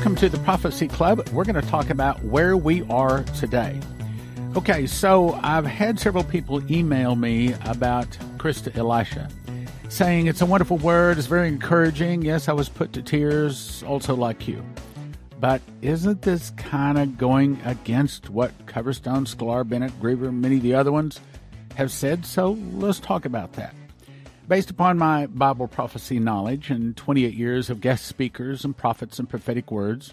welcome to the Prophecy Club. We're going to talk about where we are today. Okay, so I've had several people email me about Christa Elisha, saying it's a wonderful word, it's very encouraging. Yes, I was put to tears, also like you. But isn't this kind of going against what Coverstone, Sklar, Bennett, Gruber, many of the other ones have said? So let's talk about that. Based upon my Bible prophecy knowledge and 28 years of guest speakers and prophets and prophetic words,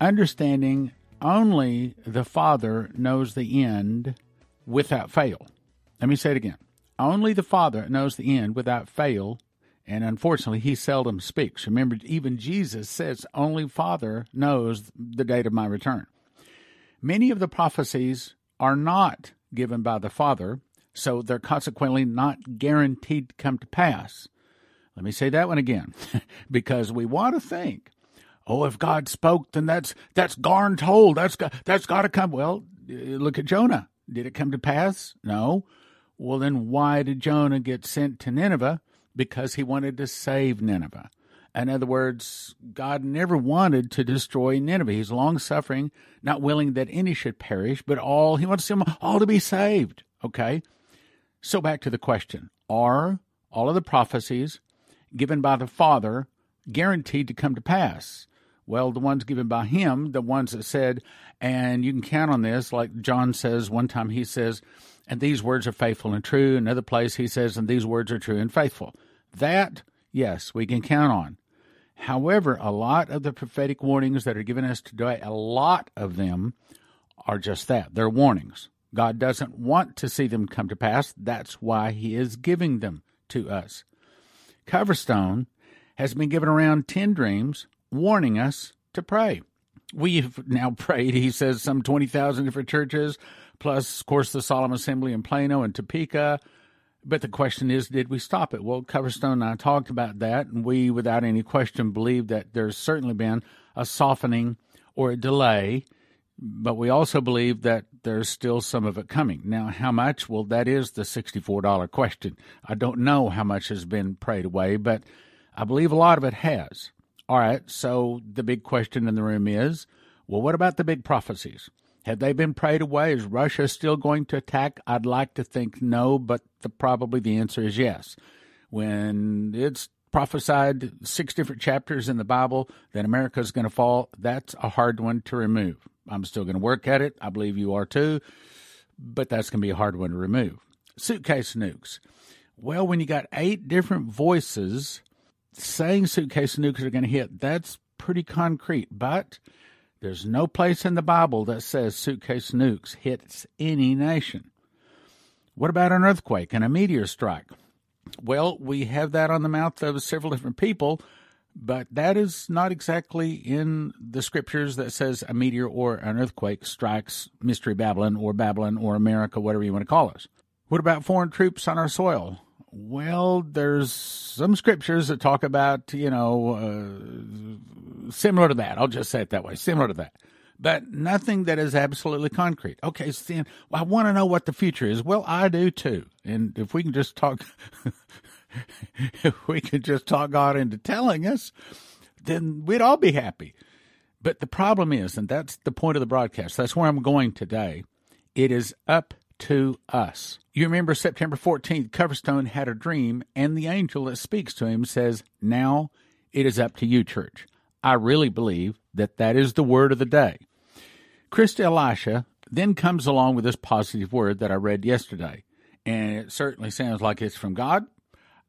understanding only the Father knows the end without fail. Let me say it again. Only the Father knows the end without fail, and unfortunately, he seldom speaks. Remember, even Jesus says, Only Father knows the date of my return. Many of the prophecies are not given by the Father, so they're consequently not guaranteed to come to pass. Let me say that one again, because we want to think, oh, if God spoke, then that's that's garn told. That's got, that's got to come. Well, uh, look at Jonah. Did it come to pass? No. Well, then why did Jonah get sent to Nineveh? Because he wanted to save Nineveh. In other words, God never wanted to destroy Nineveh. He's long suffering, not willing that any should perish, but all he wants them all to be saved. Okay? So back to the question Are all of the prophecies given by the Father guaranteed to come to pass? Well, the ones given by him, the ones that said, and you can count on this, like John says one time, he says, and these words are faithful and true. Another place he says, and these words are true and faithful. That, yes, we can count on. However, a lot of the prophetic warnings that are given us today, a lot of them are just that. They're warnings. God doesn't want to see them come to pass. That's why He is giving them to us. Coverstone has been given around 10 dreams warning us to pray. We've now prayed, he says, some 20,000 different churches, plus, of course, the Solemn Assembly in Plano and Topeka. But the question is, did we stop it? Well, Coverstone and I talked about that, and we, without any question, believe that there's certainly been a softening or a delay but we also believe that there's still some of it coming. Now, how much? Well, that is the $64 question. I don't know how much has been prayed away, but I believe a lot of it has. All right, so the big question in the room is well, what about the big prophecies? Have they been prayed away? Is Russia still going to attack? I'd like to think no, but the, probably the answer is yes. When it's prophesied six different chapters in the Bible that America is going to fall, that's a hard one to remove. I'm still going to work at it. I believe you are too, but that's going to be a hard one to remove. Suitcase nukes. Well, when you got eight different voices saying suitcase nukes are going to hit, that's pretty concrete. But there's no place in the Bible that says suitcase nukes hits any nation. What about an earthquake and a meteor strike? Well, we have that on the mouth of several different people, but that is not exactly in the scriptures that says a meteor or an earthquake strikes Mystery Babylon or Babylon or America, whatever you want to call us. What about foreign troops on our soil? Well, there's some scriptures that talk about, you know, uh, similar to that. I'll just say it that way, similar to that. But nothing that is absolutely concrete. Okay, so then, well, I want to know what the future is. Well, I do too. And if we can just talk if we could just talk God into telling us, then we'd all be happy. But the problem is, and that's the point of the broadcast, that's where I'm going today, it is up to us. You remember September 14th, Coverstone had a dream, and the angel that speaks to him says, Now it is up to you, church. I really believe that that is the word of the day. Christa Elisha then comes along with this positive word that I read yesterday, and it certainly sounds like it's from God.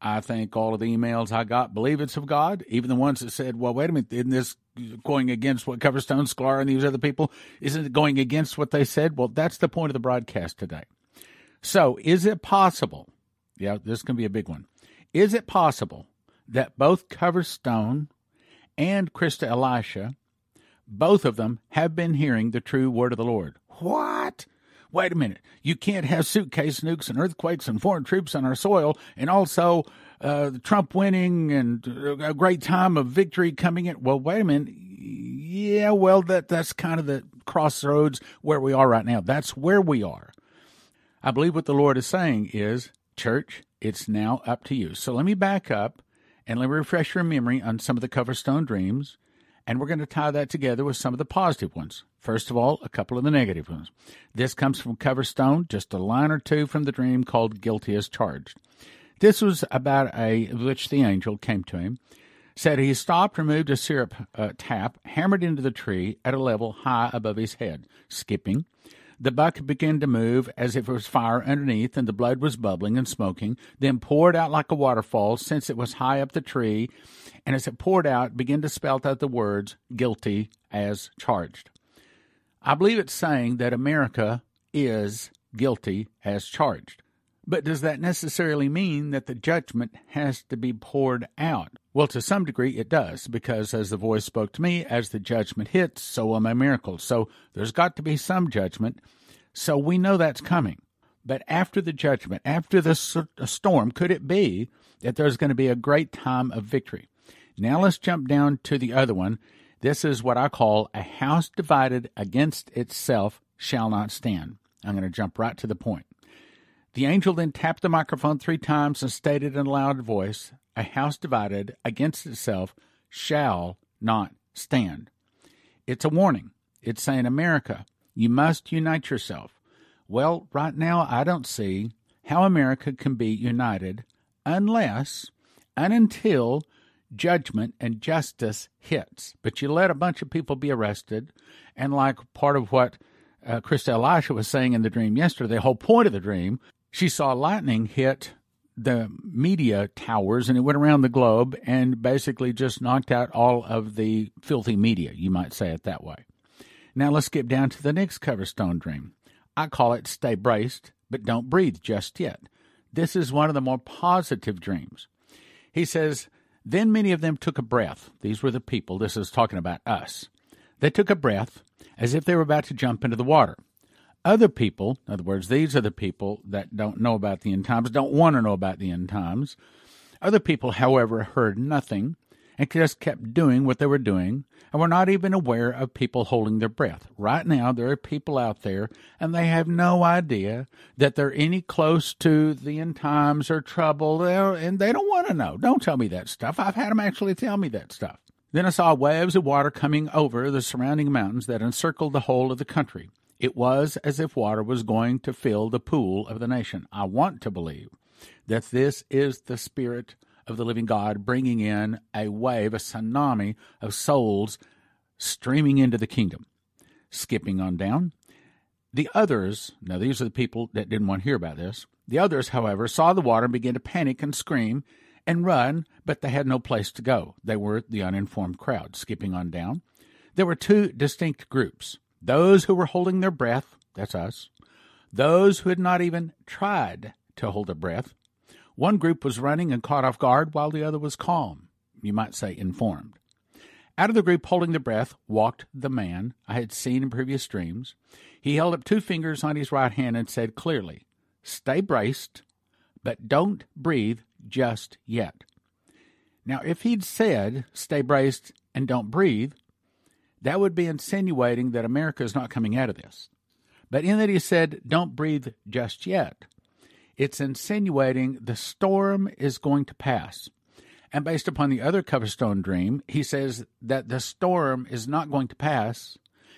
I think all of the emails I got believe it's of God. Even the ones that said, well, wait a minute, isn't this going against what Coverstone, Sklar, and these other people? Isn't it going against what they said? Well, that's the point of the broadcast today. So, is it possible? Yeah, this can be a big one. Is it possible that both Coverstone and Christa Elisha, both of them, have been hearing the true word of the Lord? What? Wait a minute, you can't have suitcase nukes and earthquakes and foreign troops on our soil, and also uh, Trump winning and a great time of victory coming in. Well, wait a minute. Yeah, well, that that's kind of the crossroads where we are right now. That's where we are. I believe what the Lord is saying is, church, it's now up to you. So let me back up and let me refresh your memory on some of the Coverstone dreams And we're going to tie that together with some of the positive ones. First of all, a couple of the negative ones. This comes from Coverstone, just a line or two from the dream called Guilty as Charged. This was about a which the angel came to him, said he stopped, removed a syrup uh, tap, hammered into the tree at a level high above his head, skipping. The bucket began to move as if it was fire underneath, and the blood was bubbling and smoking, then poured out like a waterfall, since it was high up the tree, and as it poured out, began to spell out the words, guilty as charged. I believe it's saying that America is guilty as charged. But does that necessarily mean that the judgment has to be poured out? Well, to some degree it does, because as the voice spoke to me, as the judgment hits, so will my miracles. So there's got to be some judgment. So we know that's coming. But after the judgment, after the storm, could it be that there's going to be a great time of victory? Now let's jump down to the other one. This is what I call a house divided against itself shall not stand. I'm going to jump right to the point. The angel then tapped the microphone three times and stated in a loud voice, A house divided against itself shall not stand. It's a warning. It's saying, America, you must unite yourself. Well, right now, I don't see how America can be united unless and until judgment and justice hits. But you let a bunch of people be arrested, and like part of what uh, Christa Elisha was saying in the dream yesterday, the whole point of the dream, she saw lightning hit the media towers and it went around the globe and basically just knocked out all of the filthy media, you might say it that way. Now let's skip down to the next Coverstone dream. I call it Stay Braced, but Don't Breathe Just Yet. This is one of the more positive dreams. He says, Then many of them took a breath. These were the people. This is talking about us. They took a breath as if they were about to jump into the water. Other people, in other words, these are the people that don't know about the end times, don't want to know about the end times. Other people, however, heard nothing and just kept doing what they were doing and were not even aware of people holding their breath. Right now, there are people out there and they have no idea that they're any close to the end times or trouble, and they don't want to know. Don't tell me that stuff. I've had them actually tell me that stuff. Then I saw waves of water coming over the surrounding mountains that encircled the whole of the country. It was as if water was going to fill the pool of the nation. I want to believe that this is the Spirit of the living God bringing in a wave, a tsunami of souls streaming into the kingdom. Skipping on down. The others, now these are the people that didn't want to hear about this. The others, however, saw the water and began to panic and scream and run, but they had no place to go. They were the uninformed crowd. Skipping on down. There were two distinct groups. Those who were holding their breath, that's us. Those who had not even tried to hold a breath. One group was running and caught off guard while the other was calm, you might say informed. Out of the group holding the breath walked the man I had seen in previous dreams. He held up two fingers on his right hand and said clearly, Stay braced, but don't breathe just yet. Now, if he'd said, Stay braced and don't breathe, that would be insinuating that America is not coming out of this. But in that he said, don't breathe just yet, it's insinuating the storm is going to pass. And based upon the other Coverstone dream, he says that the storm is not going to pass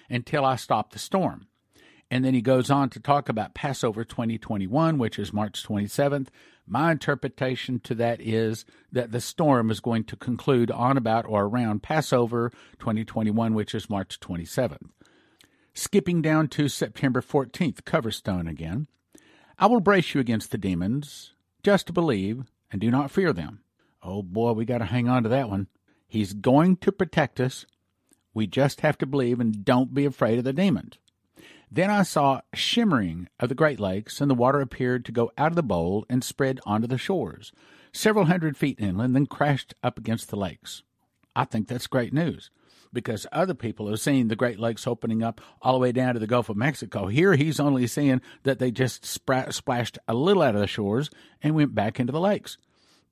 until I stop the storm. And then he goes on to talk about Passover 2021, which is March 27th. My interpretation to that is that the storm is going to conclude on about or around Passover 2021, which is March 27th. Skipping down to September 14th, Coverstone again. I will brace you against the demons, just believe, and do not fear them. Oh boy, we got to hang on to that one. He's going to protect us. We just have to believe and don't be afraid of the demons. Then I saw shimmering of the Great Lakes, and the water appeared to go out of the bowl and spread onto the shores, several hundred feet inland, then crashed up against the lakes. I think that's great news because other people have seen the Great Lakes opening up all the way down to the Gulf of Mexico. Here he's only seeing that they just splashed a little out of the shores and went back into the lakes.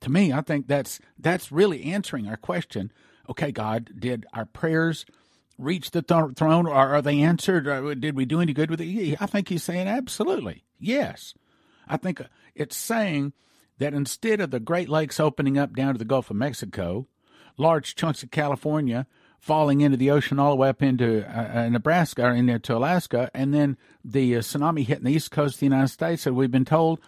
To me, I think that's that's really answering our question. Okay, God, did our prayers reach the th- throne, or are they answered? Or did we do any good with it? I think he's saying absolutely yes. I think it's saying that instead of the Great Lakes opening up down to the Gulf of Mexico, large chunks of California falling into the ocean all the way up into uh, uh Nebraska or into Alaska, and then the uh, tsunami hitting the east coast of the United States. that we've been told,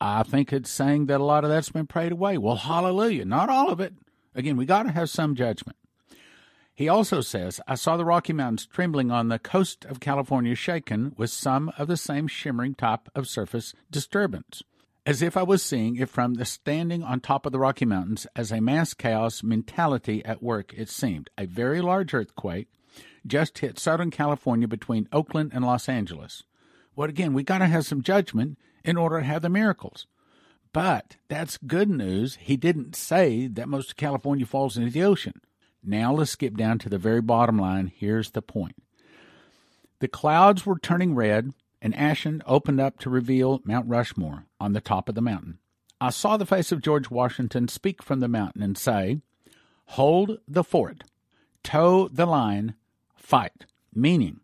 I think it's saying that a lot of that's been prayed away. Well, hallelujah. Not all of it. Again, we got to have some judgment. He also says, I saw the Rocky Mountains trembling on the coast of California shaken with some of the same shimmering type of surface disturbance as if I was seeing it from the standing on top of the Rocky Mountains as a mass chaos mentality at work, it seemed. A very large earthquake just hit Southern California between Oakland and Los Angeles. Well, again, we got to have some judgment in order to have the miracles. But that's good news. He didn't say that most of California falls into the ocean. Now let's skip down to the very bottom line. Here's the point. The clouds were turning red and ashen opened up to reveal Mount Rushmore on the top of the mountain. I saw the face of George Washington speak from the mountain and say, Hold the fort, toe the line, fight. Meaning,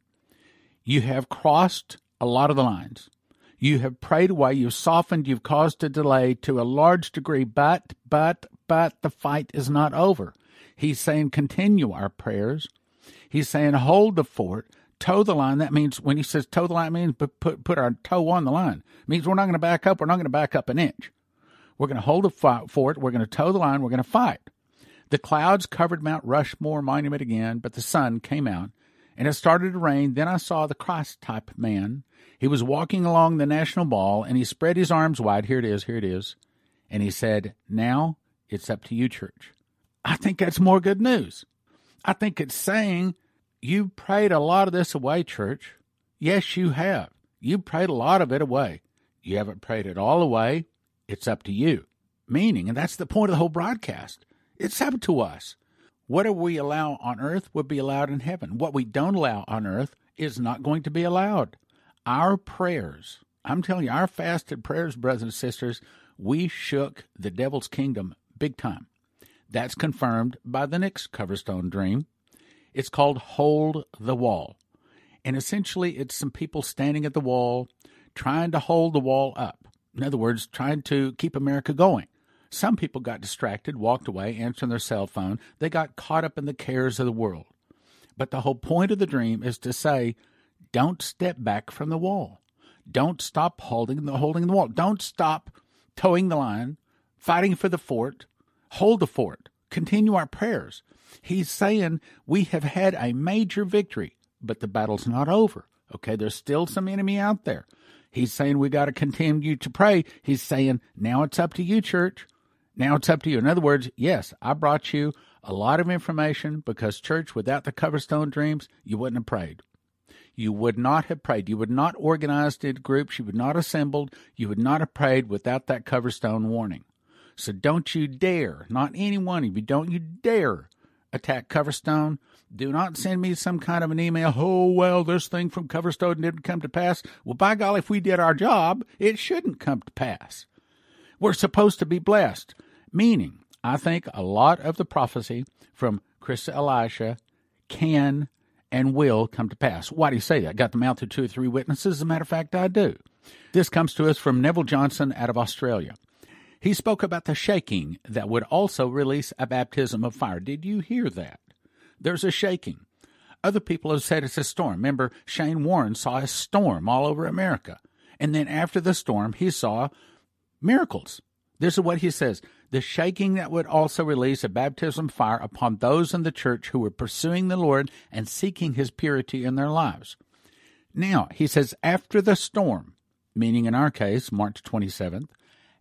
you have crossed a lot of the lines. You have prayed away, you've softened, you've caused a delay to a large degree, but, but, but the fight is not over. He's saying, continue our prayers. He's saying, hold the fort toe the line, that means when he says toe the line, means put, put, put our toe on the line. It means we're not going to back up. We're not going to back up an inch. We're going to hold the fight. We're going to toe the line. We're going to fight. The clouds covered Mount Rushmore Monument again, but the sun came out and it started to rain. Then I saw the Christ type man. He was walking along the National Mall and he spread his arms wide. Here it is, here it is. And he said, Now it's up to you, church. I think that's more good news. I think it's saying you prayed a lot of this away, church. Yes, you have. You prayed a lot of it away. You haven't prayed it all away. It's up to you. Meaning, and that's the point of the whole broadcast, it's up to us. What we allow on earth would be allowed in heaven. What we don't allow on earth is not going to be allowed. Our prayers, I'm telling you, our fasted prayers, brothers and sisters, we shook the devil's kingdom big time. That's confirmed by the next Coverstone dream it's called Hold the Wall. And essentially, it's some people standing at the wall trying to hold the wall up. In other words, trying to keep America going. Some people got distracted, walked away, answering their cell phone. They got caught up in the cares of the world. But the whole point of the dream is to say, don't step back from the wall. Don't stop holding the holding the wall. Don't stop toeing the line, fighting for the fort. Hold the fort. Continue our prayers. He's saying we have had a major victory, but the battle's not over. Okay, there's still some enemy out there. He's saying we got to continue to pray. He's saying now it's up to you, church. Now it's up to you. In other words, yes, I brought you a lot of information because, church, without the Coverstone dreams, you wouldn't have prayed. You would not have prayed. You would not organized in groups. You would not assembled. You would not have prayed without that Coverstone warning. So don't you dare, not any one of you, don't you dare attack Coverstone. Do not send me some kind of an email. Oh, well, this thing from Coverstone didn't come to pass. Well, by golly, if we did our job, it shouldn't come to pass. We're supposed to be blessed. Meaning, I think a lot of the prophecy from Christa Elisha can and will come to pass. Why do you say that? Got the mouth of two or three witnesses? As a matter of fact, I do. This comes to us from Neville Johnson out of Australia. He spoke about the shaking that would also release a baptism of fire. Did you hear that? There's a shaking. Other people have said it's a storm. Remember, Shane Warren saw a storm all over America. And then after the storm, he saw miracles. This is what he says the shaking that would also release a baptism fire upon those in the church who were pursuing the Lord and seeking his purity in their lives. Now, he says, after the storm, meaning in our case, March 27th,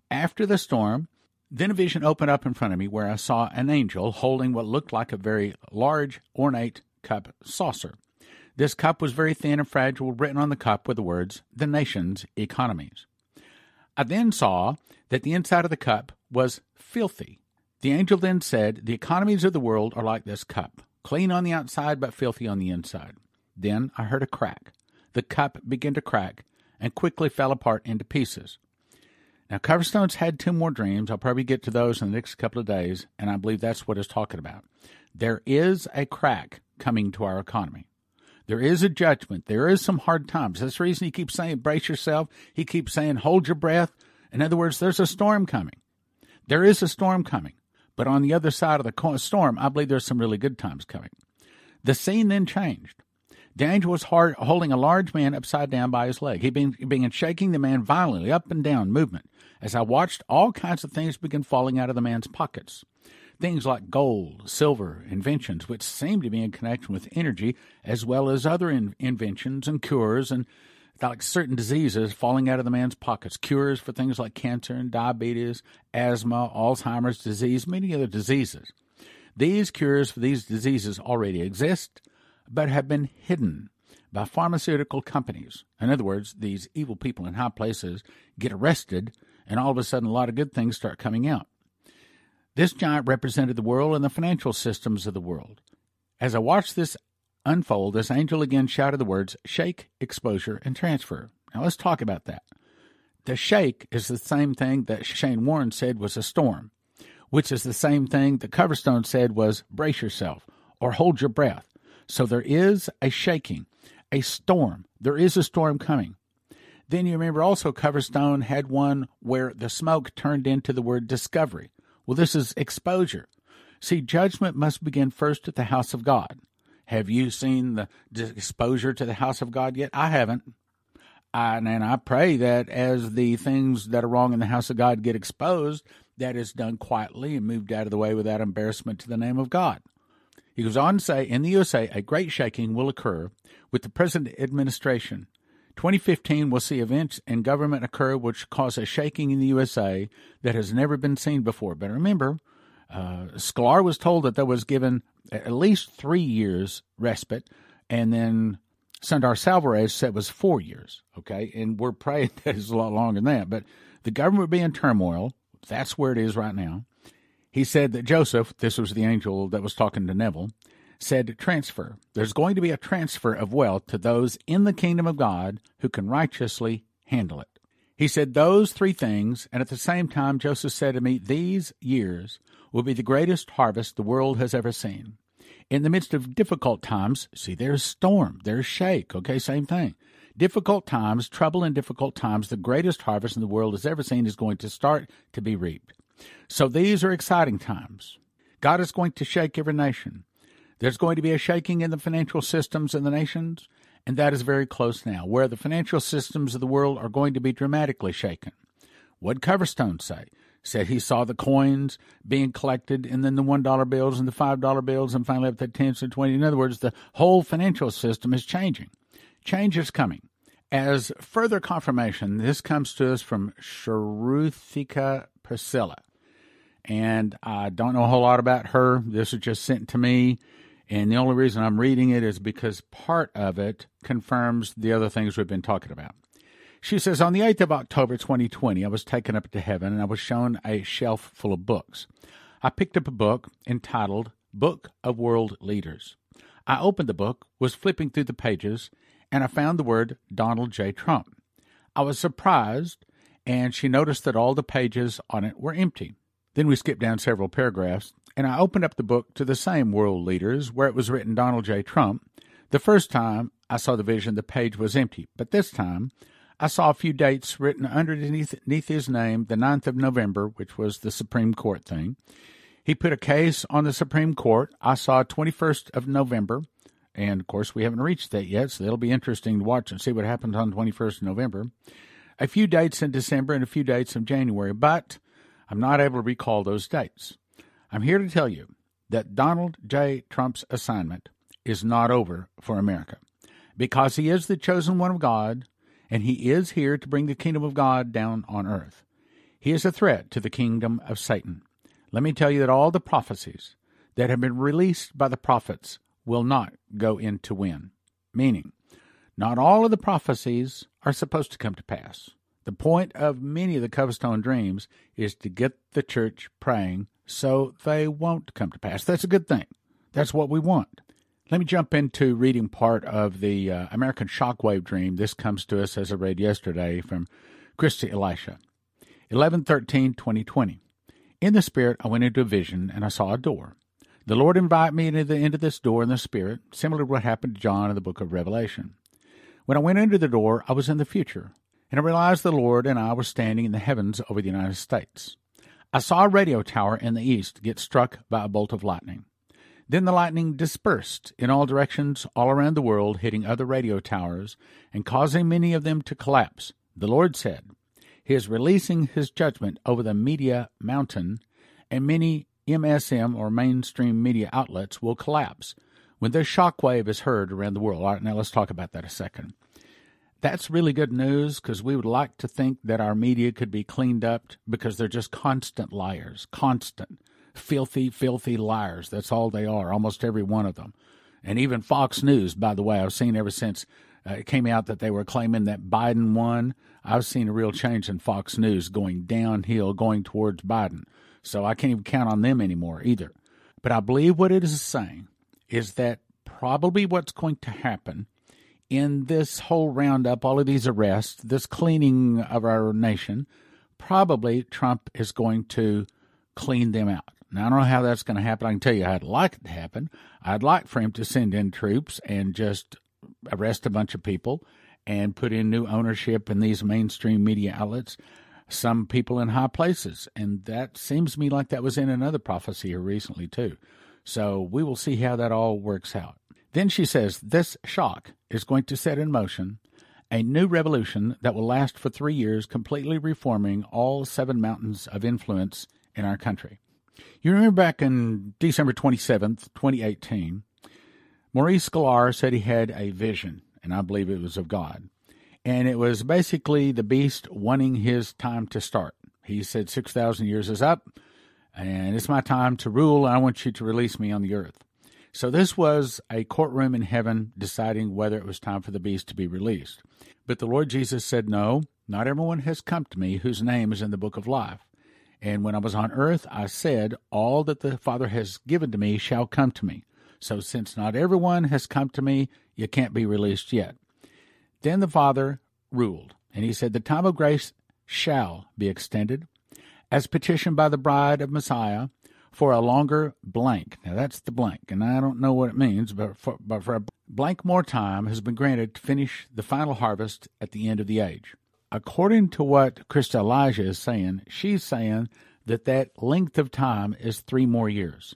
after the storm, then a vision opened up in front of me where I saw an angel holding what looked like a very large, ornate cup saucer. This cup was very thin and fragile, written on the cup with the words, The Nation's Economies. I then saw that the inside of the cup was filthy. The angel then said, The economies of the world are like this cup, clean on the outside but filthy on the inside. Then I heard a crack. The cup began to crack and quickly fell apart into pieces. Now, Coverstone's had two more dreams. I'll probably get to those in the next couple of days, and I believe that's what it's talking about. There is a crack coming to our economy. There is a judgment. There is some hard times. That's the reason he keeps saying, brace yourself. He keeps saying, hold your breath. In other words, there's a storm coming. There is a storm coming. But on the other side of the storm, I believe there's some really good times coming. The scene then changed. The was hard, holding a large man upside down by his leg. He began shaking the man violently, up and down movement. As I watched, all kinds of things began falling out of the man's pockets. Things like gold, silver, inventions, which seemed to be in connection with energy, as well as other in- inventions and cures and like certain diseases falling out of the man's pockets. Cures for things like cancer and diabetes, asthma, Alzheimer's disease, many other diseases. These cures for these diseases already exist but have been hidden by pharmaceutical companies. In other words, these evil people in high places get arrested, and all of a sudden, a lot of good things start coming out. This giant represented the world and the financial systems of the world. As I watched this unfold, this angel again shouted the words shake, exposure, and transfer. Now let's talk about that. The shake is the same thing that Shane Warren said was a storm, which is the same thing that Coverstone said was brace yourself or hold your breath. So there is a shaking, a storm. There is a storm coming. Then you remember also Coverstone had one where the smoke turned into the word discovery. Well, this is exposure. See, judgment must begin first at the house of God. Have you seen the exposure to the house of God yet? I haven't. I, and I pray that as the things that are wrong in the house of God get exposed, that is done quietly and moved out of the way without embarrassment to the name of God. He goes on to say, in the USA, a great shaking will occur with the present administration. 2015 will see events in government occur which cause a shaking in the USA that has never been seen before. But remember, uh, Sklar was told that there was given at least three years respite, and then Sundar Selvaraj said it was four years. Okay, and we're praying that it's a lot longer than that. But the government would be in turmoil. That's where it is right now. He said that Joseph, this was the angel that was talking to Neville, said transfer. There's going to be a transfer of wealth to those in the kingdom of God who can righteously handle it. He said those three things, and at the same time, Joseph said to me, These years will be the greatest harvest the world has ever seen. In the midst of difficult times, see, there's storm, there's shake, okay, same thing. Difficult times, trouble in difficult times, the greatest harvest in the world has ever seen is going to start to be reaped. So these are exciting times. God is going to shake every nation. There's going to be a shaking in the financial systems in the nations, and that is very close now, where the financial systems of the world are going to be dramatically shaken. What Coverstone say? Said he saw the coins being collected, and then the one dollar bills and the five dollar bills, and finally up to tens and twenty. In other words, the whole financial system is changing. Change is coming. As further confirmation, this comes to us from Sharuthika Priscilla and I don't know a whole lot about her. This was just sent to me, and the only reason I'm reading it is because part of it confirms the other things we've been talking about. She says, On the 8th of October 2020, I was taken up to heaven and I was shown a shelf full of books. I picked up a book entitled Book of World Leaders. I opened the book, was flipping through the pages, and I found the word Donald J. Trump. I was surprised, and she noticed that all the pages on it were empty. Then we skipped down several paragraphs, and I opened up the book to the same world leaders where it was written Donald J. Trump. The first time I saw the vision, the page was empty, but this time I saw a few dates written underneath, his name, the 9th of November, which was the Supreme Court thing. He put a case on the Supreme Court. I saw 21st of November, and of course we haven't reached that yet, so it'll be interesting to watch and see what happens on 21st of November. A few dates in December and a few dates in January, but I'm not able to recall those dates. I'm here to tell you that Donald J. Trump's assignment is not over for America because he is the chosen one of God and he is here to bring the kingdom of God down on earth. He is a threat to the kingdom of Satan. Let me tell you that all the prophecies that have been released by the prophets will not go into win. Meaning, not all of the prophecies are supposed to come to pass. The point of many of the Coverstone dreams is to get the church praying so they won't come to pass. That's a good thing. That's what we want. Let me jump into reading part of the uh, American Shockwave Dream. This comes to us as I read yesterday from Christy Elisha. 11 13 2020. In the Spirit, I went into a vision and I saw a door. The Lord invited me into, the, into this door in the Spirit, similar to what happened to John in the book of Revelation. When I went into the door, I was in the future and I realized the Lord and I were standing in the heavens over the United States. I saw a radio tower in the east get struck by a bolt of lightning. Then the lightning dispersed in all directions all around the world, hitting other radio towers and causing many of them to collapse. The Lord said, He is releasing His judgment over the media mountain, and many MSM or mainstream media outlets will collapse when the shock wave is heard around the world. All right, now let's talk about that a second. That's really good news because we would like to think that our media could be cleaned up because they're just constant liars, constant filthy, filthy liars. That's all they are, almost every one of them. And even Fox News, by the way, I've seen ever since uh, it came out that they were claiming that Biden won. I've seen a real change in Fox News going downhill, going towards Biden. So I can't even count on them anymore either. But I believe what it is saying is that probably what's going to happen in this whole roundup, all of these arrests, this cleaning of our nation, probably Trump is going to clean them out. Now, I don't know how that's going to happen. I can tell you I'd like it to happen. I'd like for him to send in troops and just arrest a bunch of people and put in new ownership in these mainstream media outlets, some people in high places. And that seems to me like that was in another prophecy here recently, too. So we will see how that all works out. Then she says this shock is going to set in motion a new revolution that will last for three years, completely reforming all seven mountains of influence in our country. You remember back in December 27th, 2018, Maurice Sklar said he had a vision, and I believe it was of God. And it was basically the beast wanting his time to start. He said 6,000 years is up, and it's my time to rule, and I want you to release me on the earth. So this was a courtroom in heaven deciding whether it was time for the beast to be released. But the Lord Jesus said, No, not everyone has come to me whose name is in the book of life. And when I was on earth, I said, All that the Father has given to me shall come to me. So since not everyone has come to me, you can't be released yet. Then the Father ruled, and he said, The time of grace shall be extended, as petitioned by the bride of Messiah, for a longer blank. Now that's the blank, and I don't know what it means, but for, but for a blank more time has been granted to finish the final harvest at the end of the age according to what Christa Elijah is saying, she's saying that that length of time is three more years.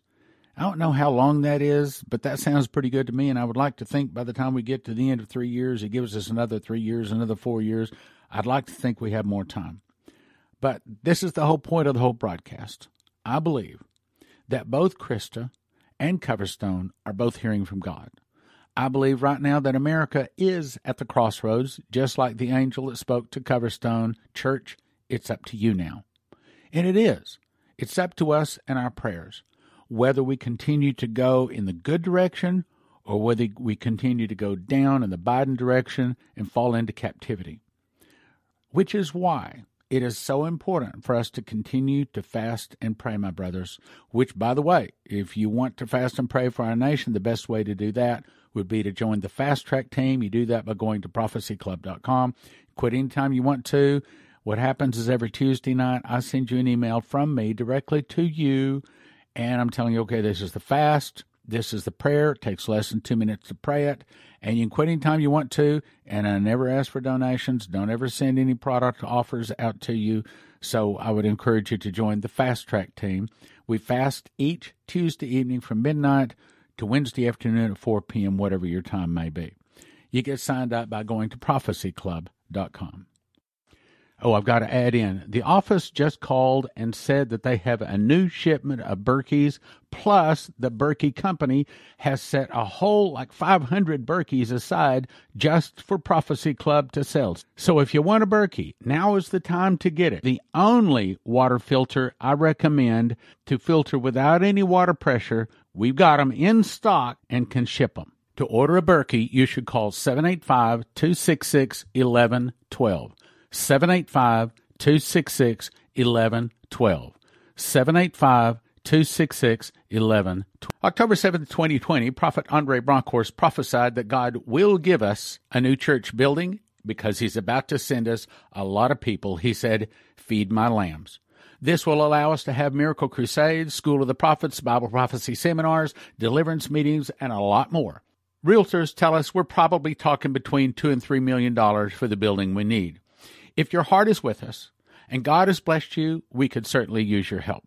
I don't know how long that is, but that sounds pretty good to me. And I would like to think by the time we get to the end of three years, it gives us another three years, another four years. I'd like to think we have more time. But this is the whole point of the whole broadcast. I believe that both Christa and Coverstone are both hearing from God. I believe right now that America is at the crossroads, just like the angel that spoke to Coverstone Church. It's up to you now. And it is. It's up to us and our prayers, whether we continue to go in the good direction or whether we continue to go down in the Biden direction and fall into captivity. Which is why it is so important for us to continue to fast and pray, my brothers. Which, by the way, if you want to fast and pray for our nation, the best way to do that would be to join the fast track team. You do that by going to prophecyclub.com. Quit anytime you want to. What happens is every Tuesday night, I send you an email from me directly to you, and I'm telling you, okay, this is the fast. This is the prayer. It takes less than two minutes to pray it. And you can quit anytime you want to. And I never ask for donations. Don't ever send any product offers out to you. So I would encourage you to join the Fast Track team. We fast each Tuesday evening from midnight to Wednesday afternoon at 4 p.m., whatever your time may be. You get signed up by going to prophecyclub.com. Oh, I've got to add in the office just called and said that they have a new shipment of Berkeys. Plus, the Berkey company has set a whole like 500 Berkeys aside just for Prophecy Club to sell. So, if you want a Berkey, now is the time to get it. The only water filter I recommend to filter without any water pressure We've got them in stock and can ship them. To order a Berkey, you should call 785 266 1112. 785 266 1112. 785 266 1112. October 7th, 2020, Prophet Andre Bronkhorst prophesied that God will give us a new church building because he's about to send us a lot of people. He said, Feed my lambs. This will allow us to have miracle crusades, School of the Prophets, Bible prophecy seminars, deliverance meetings, and a lot more. Realtors tell us we're probably talking between two and three million dollars for the building we need. If your heart is with us and God has blessed you, we could certainly use your help.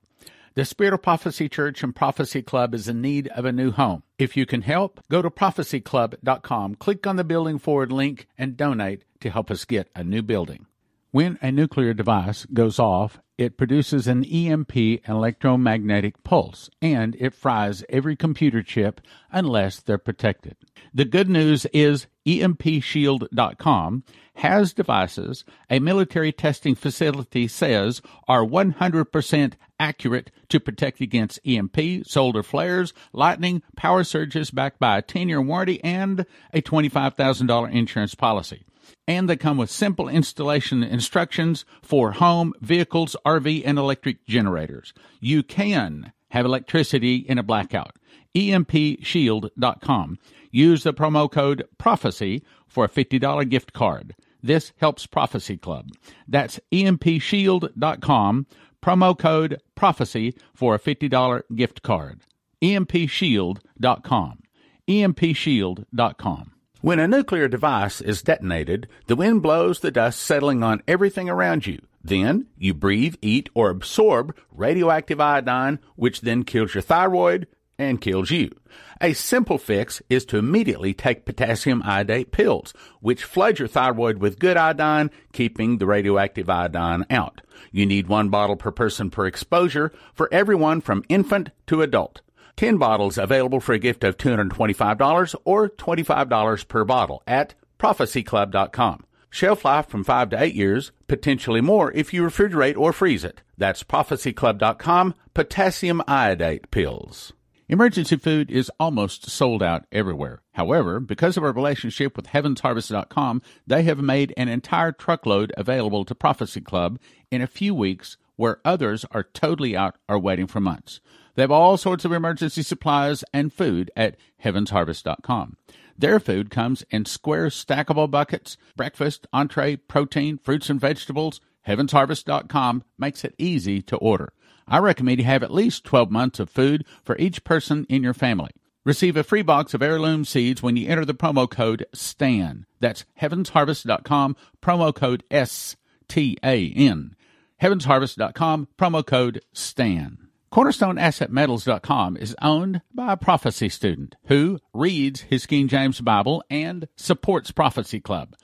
The Spirit of Prophecy Church and Prophecy Club is in need of a new home. If you can help, go to prophecyclub.com, click on the building forward link, and donate to help us get a new building. When a nuclear device goes off, it produces an EMP electromagnetic pulse and it fries every computer chip unless they're protected. The good news is EMPShield.com has devices a military testing facility says are 100% accurate to protect against EMP, solar flares, lightning, power surges backed by a 10 year warranty and a $25,000 insurance policy. And they come with simple installation instructions for home, vehicles, RV, and electric generators. You can have electricity in a blackout. EMPShield.com. Use the promo code PROPHECY for a $50 gift card. This helps Prophecy Club. That's EMPShield.com, promo code PROPHECY for a $50 gift card. EMPShield.com. EMPShield.com. When a nuclear device is detonated, the wind blows the dust settling on everything around you. Then you breathe, eat, or absorb radioactive iodine, which then kills your thyroid and kills you. A simple fix is to immediately take potassium iodate pills, which flood your thyroid with good iodine, keeping the radioactive iodine out. You need one bottle per person per exposure for everyone from infant to adult. 10 bottles available for a gift of $225 or $25 per bottle at prophecyclub.com. Shelf life from 5 to 8 years, potentially more if you refrigerate or freeze it. That's prophecyclub.com, potassium iodate pills. Emergency food is almost sold out everywhere. However, because of our relationship with heavensharvest.com, they have made an entire truckload available to Prophecy Club in a few weeks where others are totally out or waiting for months. They have all sorts of emergency supplies and food at heavensharvest.com. Their food comes in square stackable buckets, breakfast, entree, protein, fruits and vegetables. Heavensharvest.com makes it easy to order. I recommend you have at least 12 months of food for each person in your family. Receive a free box of heirloom seeds when you enter the promo code STAN. That's heavensharvest.com, promo code S T A N. Heavensharvest.com, promo code STAN. CornerstoneAssetMetals.com is owned by a prophecy student who reads his King James Bible and supports Prophecy Club.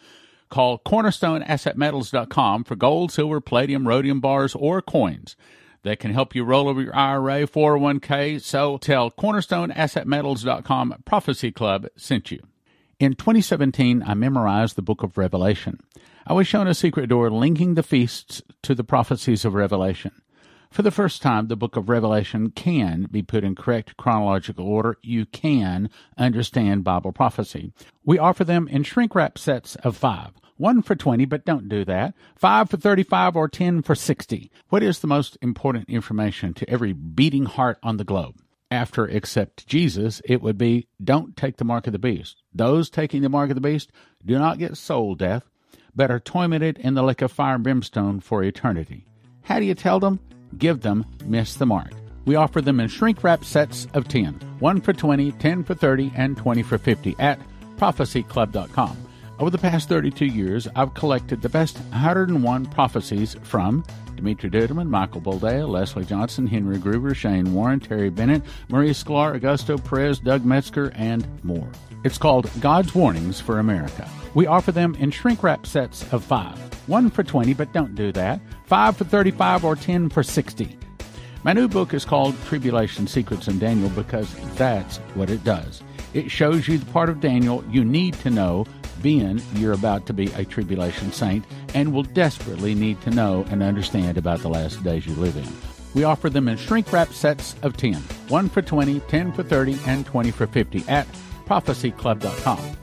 Call CornerstoneAssetMetals.com for gold, silver, palladium, rhodium bars, or coins that can help you roll over your IRA, 401k. So tell CornerstoneAssetMetals.com Prophecy Club sent you. In 2017, I memorized the book of Revelation. I was shown a secret door linking the feasts to the prophecies of Revelation. For the first time, the book of Revelation can be put in correct chronological order. You can understand Bible prophecy. We offer them in shrink wrap sets of five. One for 20, but don't do that. Five for 35 or 10 for 60. What is the most important information to every beating heart on the globe? After accept Jesus, it would be don't take the mark of the beast. Those taking the mark of the beast do not get soul death, but are tormented in the lake of fire and brimstone for eternity. How do you tell them? give them Miss the Mark. We offer them in shrink wrap sets of 10, 1 for 20, 10 for 30, and 20 for 50 at prophecyclub.com. Over the past 32 years, I've collected the best 101 prophecies from Dumitru Duduman, Michael Boldea, Leslie Johnson, Henry Gruber, Shane Warren, Terry Bennett, Maurice Sklar, Augusto Perez, Doug Metzger, and more. It's called God's Warnings for America. We offer them in shrink wrap sets of five. One for 20, but don't do that. Five for 35 or 10 for 60. My new book is called Tribulation Secrets in Daniel because that's what it does. It shows you the part of Daniel you need to know being you're about to be a tribulation saint and will desperately need to know and understand about the last days you live in. We offer them in shrink wrap sets of 10, 1 for 20, 10 for 30, and 20 for 50 at prophecyclub.com.